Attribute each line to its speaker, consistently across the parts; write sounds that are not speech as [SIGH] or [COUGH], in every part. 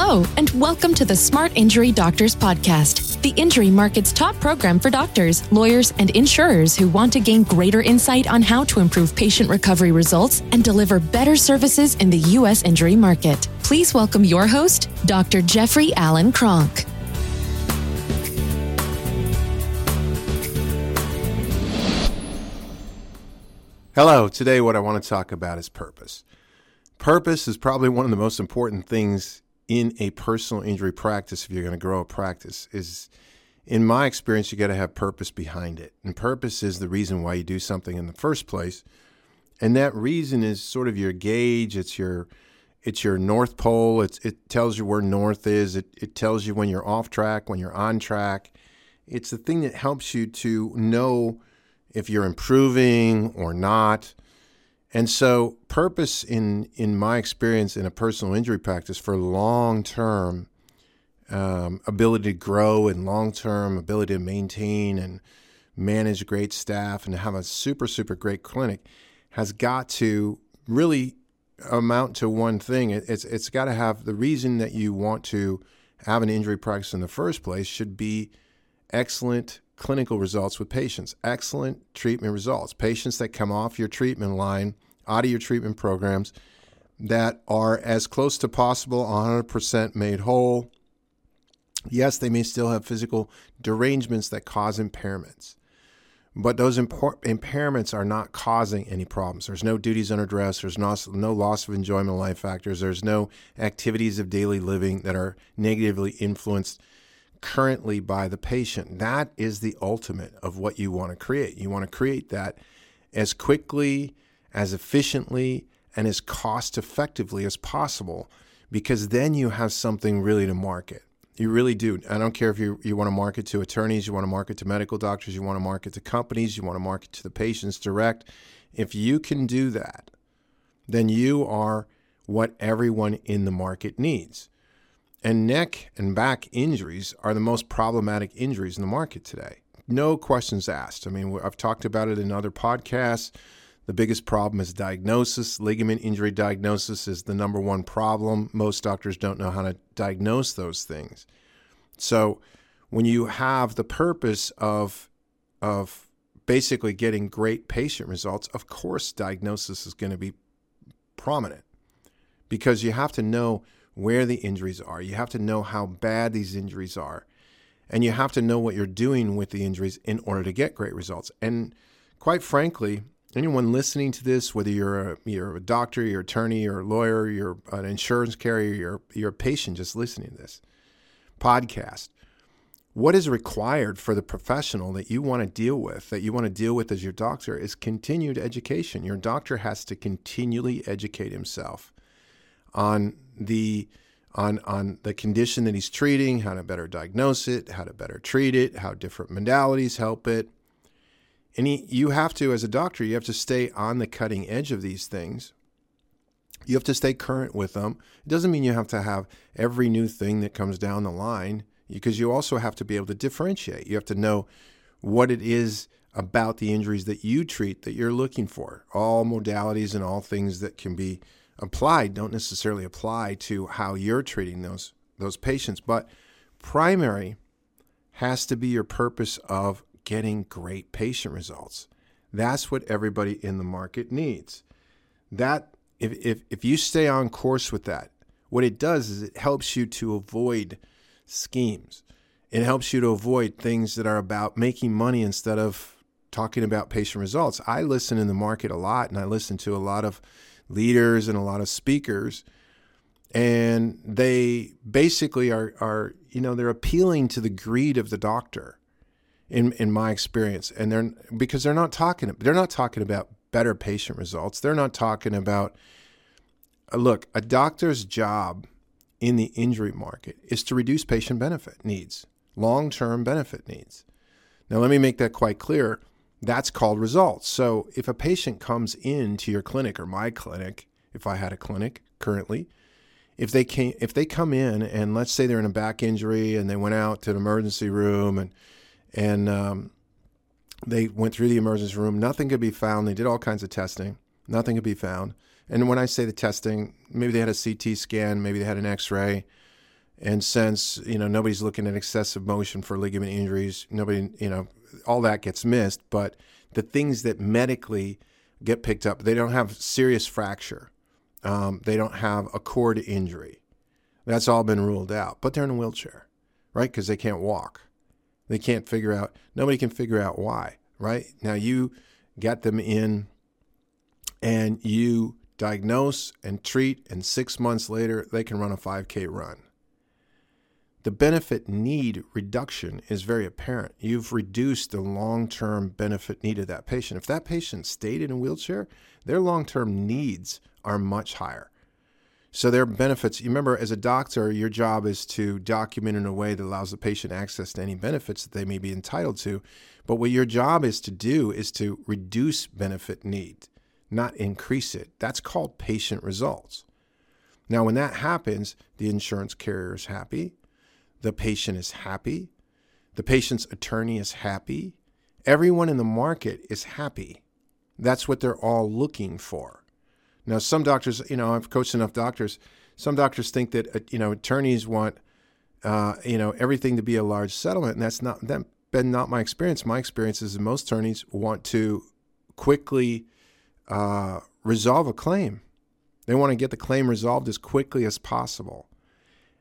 Speaker 1: Hello, and welcome to the Smart Injury Doctors Podcast, the injury market's top program for doctors, lawyers, and insurers who want to gain greater insight on how to improve patient recovery results and deliver better services in the U.S. injury market. Please welcome your host, Dr. Jeffrey Allen Kronk.
Speaker 2: Hello, today what I want to talk about is purpose. Purpose is probably one of the most important things in a personal injury practice if you're going to grow a practice is in my experience you got to have purpose behind it. And purpose is the reason why you do something in the first place. And that reason is sort of your gauge, it's your it's your north pole, it's, it tells you where north is, it, it tells you when you're off track, when you're on track. It's the thing that helps you to know if you're improving or not. And so, purpose in in my experience in a personal injury practice for long term um, ability to grow and long term ability to maintain and manage great staff and have a super super great clinic has got to really amount to one thing. It's it's got to have the reason that you want to have an injury practice in the first place should be excellent clinical results with patients, excellent treatment results. Patients that come off your treatment line, out of your treatment programs, that are as close to possible 100% made whole. Yes, they may still have physical derangements that cause impairments, but those impairments are not causing any problems. There's no duties under there's no, no loss of enjoyment life factors, there's no activities of daily living that are negatively influenced currently by the patient. That is the ultimate of what you want to create. You want to create that as quickly, as efficiently, and as cost effectively as possible because then you have something really to market. You really do. I don't care if you, you want to market to attorneys, you want to market to medical doctors, you want to market to companies, you want to market to the patients direct. If you can do that, then you are what everyone in the market needs. And neck and back injuries are the most problematic injuries in the market today. No questions asked. I mean, I've talked about it in other podcasts. The biggest problem is diagnosis. Ligament injury diagnosis is the number one problem. Most doctors don't know how to diagnose those things. So, when you have the purpose of of basically getting great patient results, of course diagnosis is going to be prominent because you have to know where the injuries are. You have to know how bad these injuries are. And you have to know what you're doing with the injuries in order to get great results. And quite frankly, anyone listening to this, whether you're a, you're a doctor, you're attorney, you're lawyer, you're an insurance carrier, you're, you're a patient just listening to this podcast, what is required for the professional that you want to deal with, that you want to deal with as your doctor, is continued education. Your doctor has to continually educate himself on the on on the condition that he's treating, how to better diagnose it, how to better treat it, how different modalities help it. And he, you have to, as a doctor, you have to stay on the cutting edge of these things. You have to stay current with them. It doesn't mean you have to have every new thing that comes down the line, because you also have to be able to differentiate. You have to know what it is about the injuries that you treat that you're looking for. All modalities and all things that can be applied don't necessarily apply to how you're treating those those patients, but primary has to be your purpose of getting great patient results. That's what everybody in the market needs. That if, if, if you stay on course with that, what it does is it helps you to avoid schemes. It helps you to avoid things that are about making money instead of talking about patient results. I listen in the market a lot and I listen to a lot of leaders and a lot of speakers. And they basically are are you know they're appealing to the greed of the doctor in in my experience. And they're because they're not talking they're not talking about better patient results. They're not talking about uh, look a doctor's job in the injury market is to reduce patient benefit needs long-term benefit needs. Now let me make that quite clear that's called results. So if a patient comes into your clinic or my clinic, if I had a clinic currently, if they came, if they come in and let's say they're in a back injury and they went out to an emergency room and and um, they went through the emergency room, nothing could be found. They did all kinds of testing, nothing could be found. And when I say the testing, maybe they had a CT scan, maybe they had an X-ray, And since you know nobody's looking at excessive motion for ligament injuries, nobody you know all that gets missed. But the things that medically get picked up, they don't have serious fracture, um, they don't have a cord injury. That's all been ruled out. But they're in a wheelchair, right? Because they can't walk. They can't figure out. Nobody can figure out why, right? Now you get them in, and you diagnose and treat, and six months later they can run a 5K run the benefit need reduction is very apparent. You've reduced the long term benefit need of that patient. If that patient stayed in a wheelchair, their long term needs are much higher. So their benefits, you remember, as a doctor, your job is to document in a way that allows the patient access to any benefits that they may be entitled to. But what your job is to do is to reduce benefit need, not increase it. That's called patient results. Now, when that happens, the insurance carrier is happy, the patient is happy. The patient's attorney is happy. Everyone in the market is happy. That's what they're all looking for. Now, some doctors, you know, I've coached enough doctors. Some doctors think that, uh, you know, attorneys want, uh, you know, everything to be a large settlement, and that's not that been not my experience. My experience is that most attorneys want to quickly uh, resolve a claim. They want to get the claim resolved as quickly as possible.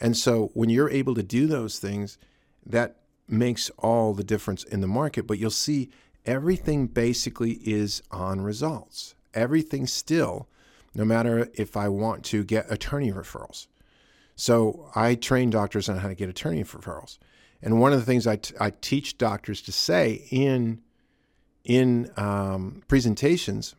Speaker 2: And so when you're able to do those things, that makes all the difference in the market. But you'll see everything basically is on results. Everything still, no matter if I want to get attorney referrals. So I train doctors on how to get attorney referrals. And one of the things I, t- I teach doctors to say in in um, presentations,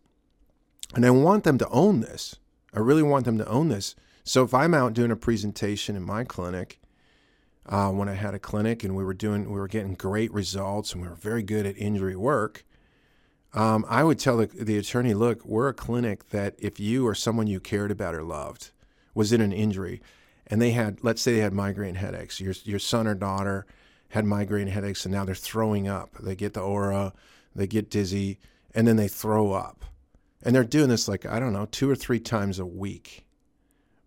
Speaker 2: and I want them to own this. I really want them to own this so if I'm out doing a presentation in my clinic, uh, when I had a clinic and we were doing, we were getting great results and we were very good at injury work. Um, I would tell the, the attorney, look, we're a clinic that if you or someone you cared about or loved was in an injury, and they had, let's say they had migraine headaches, your your son or daughter had migraine headaches, and now they're throwing up. They get the aura, they get dizzy, and then they throw up, and they're doing this like I don't know, two or three times a week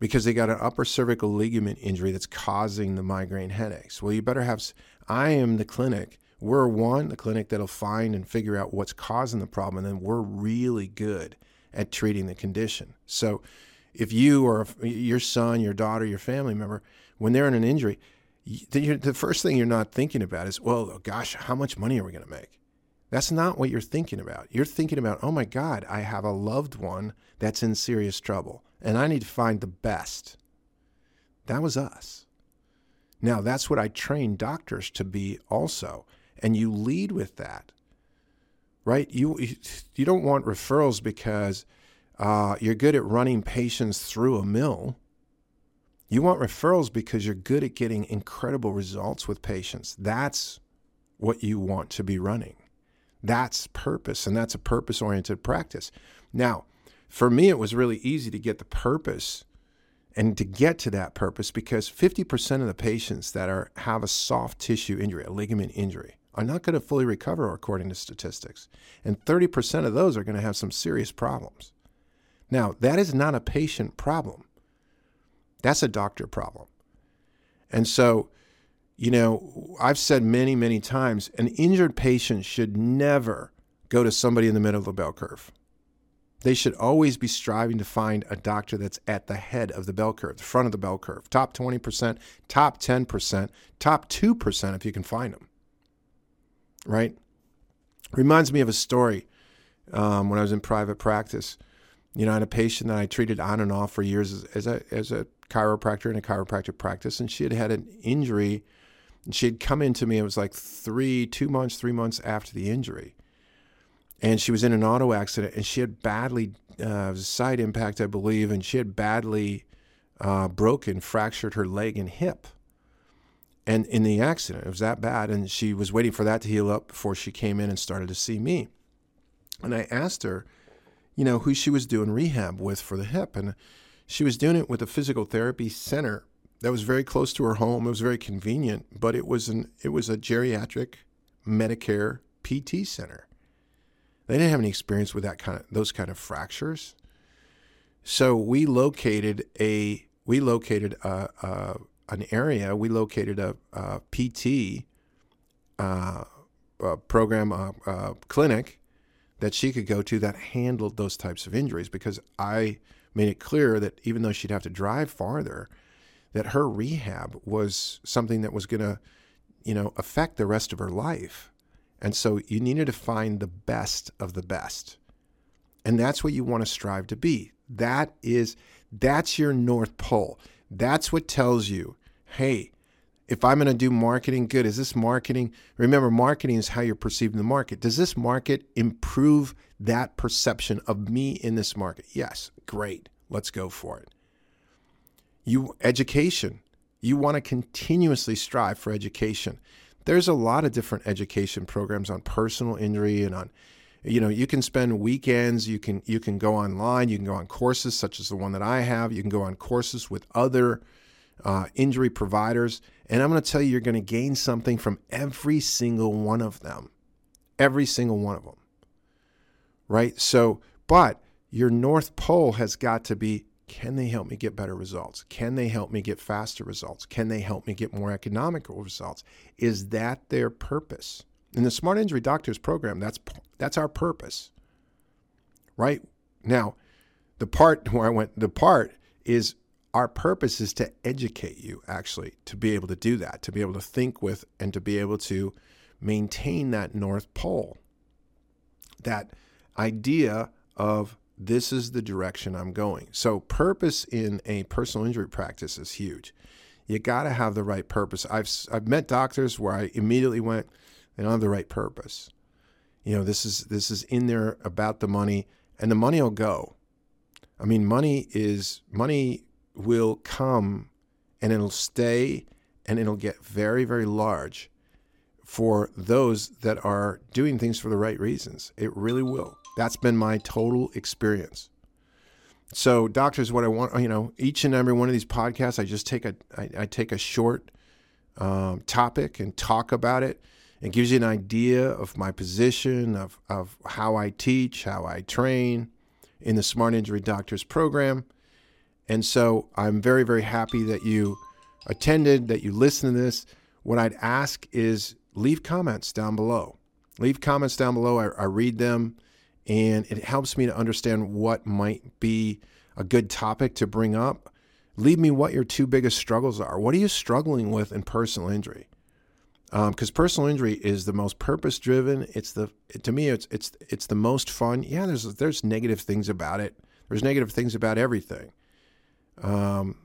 Speaker 2: because they got an upper cervical ligament injury that's causing the migraine headaches. Well, you better have. I am the clinic. We're one, the clinic that'll find and figure out what's causing the problem, and then we're really good at treating the condition. So, if you or your son, your daughter, your family member, when they're in an injury, the first thing you're not thinking about is, well, gosh, how much money are we going to make? That's not what you're thinking about. You're thinking about, oh my God, I have a loved one that's in serious trouble and I need to find the best. That was us. Now, that's what I train doctors to be also. And you lead with that, right? You, you don't want referrals because uh, you're good at running patients through a mill. You want referrals because you're good at getting incredible results with patients. That's what you want to be running. That's purpose, and that's a purpose oriented practice. Now, for me, it was really easy to get the purpose and to get to that purpose because 50% of the patients that are have a soft tissue injury, a ligament injury, are not going to fully recover according to statistics. And 30% of those are going to have some serious problems. Now, that is not a patient problem. That's a doctor problem. And so, you know, I've said many, many times an injured patient should never go to somebody in the middle of the bell curve. They should always be striving to find a doctor that's at the head of the bell curve, the front of the bell curve, top 20%, top 10%, top 2% if you can find them. Right? Reminds me of a story um, when I was in private practice. You know, I had a patient that I treated on and off for years as, as, a, as a chiropractor in a chiropractic practice, and she had had an injury. And she had come into me, it was like three, two months, three months after the injury. And she was in an auto accident and she had badly uh, side impact i believe and she had badly uh, broken fractured her leg and hip. And in the accident it was that bad and she was waiting for that to heal up before she came in and started to see me. And i asked her you know who she was doing rehab with for the hip and she was doing it with a physical therapy center that was very close to her home it was very convenient but it was an it was a geriatric medicare pt center they didn't have any experience with that kind of those kind of fractures. So we located a we located a, a, an area. We located a, a PT uh, a program, a clinic that she could go to that handled those types of injuries because I made it clear that even though she'd have to drive farther, that her rehab was something that was going to, you know, affect the rest of her life. And so you needed to find the best of the best. And that's what you want to strive to be. That is that's your north pole. That's what tells you, hey, if I'm going to do marketing good, is this marketing? Remember, marketing is how you're perceived in the market. Does this market improve that perception of me in this market? Yes, great. Let's go for it. You education. You want to continuously strive for education. There's a lot of different education programs on personal injury and on you know you can spend weekends you can you can go online you can go on courses such as the one that i have you can go on courses with other uh, injury providers and i'm going to tell you you're going to gain something from every single one of them every single one of them right so but your north pole has got to be can they help me get better results can they help me get faster results can they help me get more economical results is that their purpose in the Smart Injury Doctors program, that's that's our purpose. Right? Now, the part [LAUGHS] where I went, the part is our purpose is to educate you actually to be able to do that, to be able to think with and to be able to maintain that North Pole. That idea of this is the direction I'm going. So, purpose in a personal injury practice is huge. You got to have the right purpose. I've, I've met doctors where I immediately went, they don't have the right purpose. You know, this is this is in there about the money, and the money will go. I mean, money is money will come, and it'll stay, and it'll get very very large for those that are doing things for the right reasons. It really will. That's been my total experience. So, doctors, what I want, you know, each and every one of these podcasts, I just take a, I, I take a short um, topic and talk about it it gives you an idea of my position, of, of how I teach, how I train in the Smart Injury Doctors program. And so I'm very, very happy that you attended, that you listened to this. What I'd ask is leave comments down below. Leave comments down below. I, I read them, and it helps me to understand what might be a good topic to bring up. Leave me what your two biggest struggles are. What are you struggling with in personal injury? because um, personal injury is the most purpose driven. It's the to me it's it's it's the most fun. Yeah, there's there's negative things about it. There's negative things about everything, um,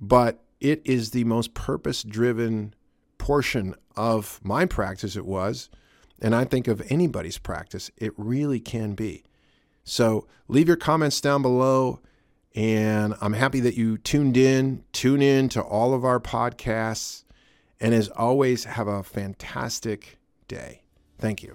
Speaker 2: but it is the most purpose driven portion of my practice. It was, and I think of anybody's practice. It really can be. So leave your comments down below. And I'm happy that you tuned in. Tune in to all of our podcasts. And as always, have a fantastic day. Thank you.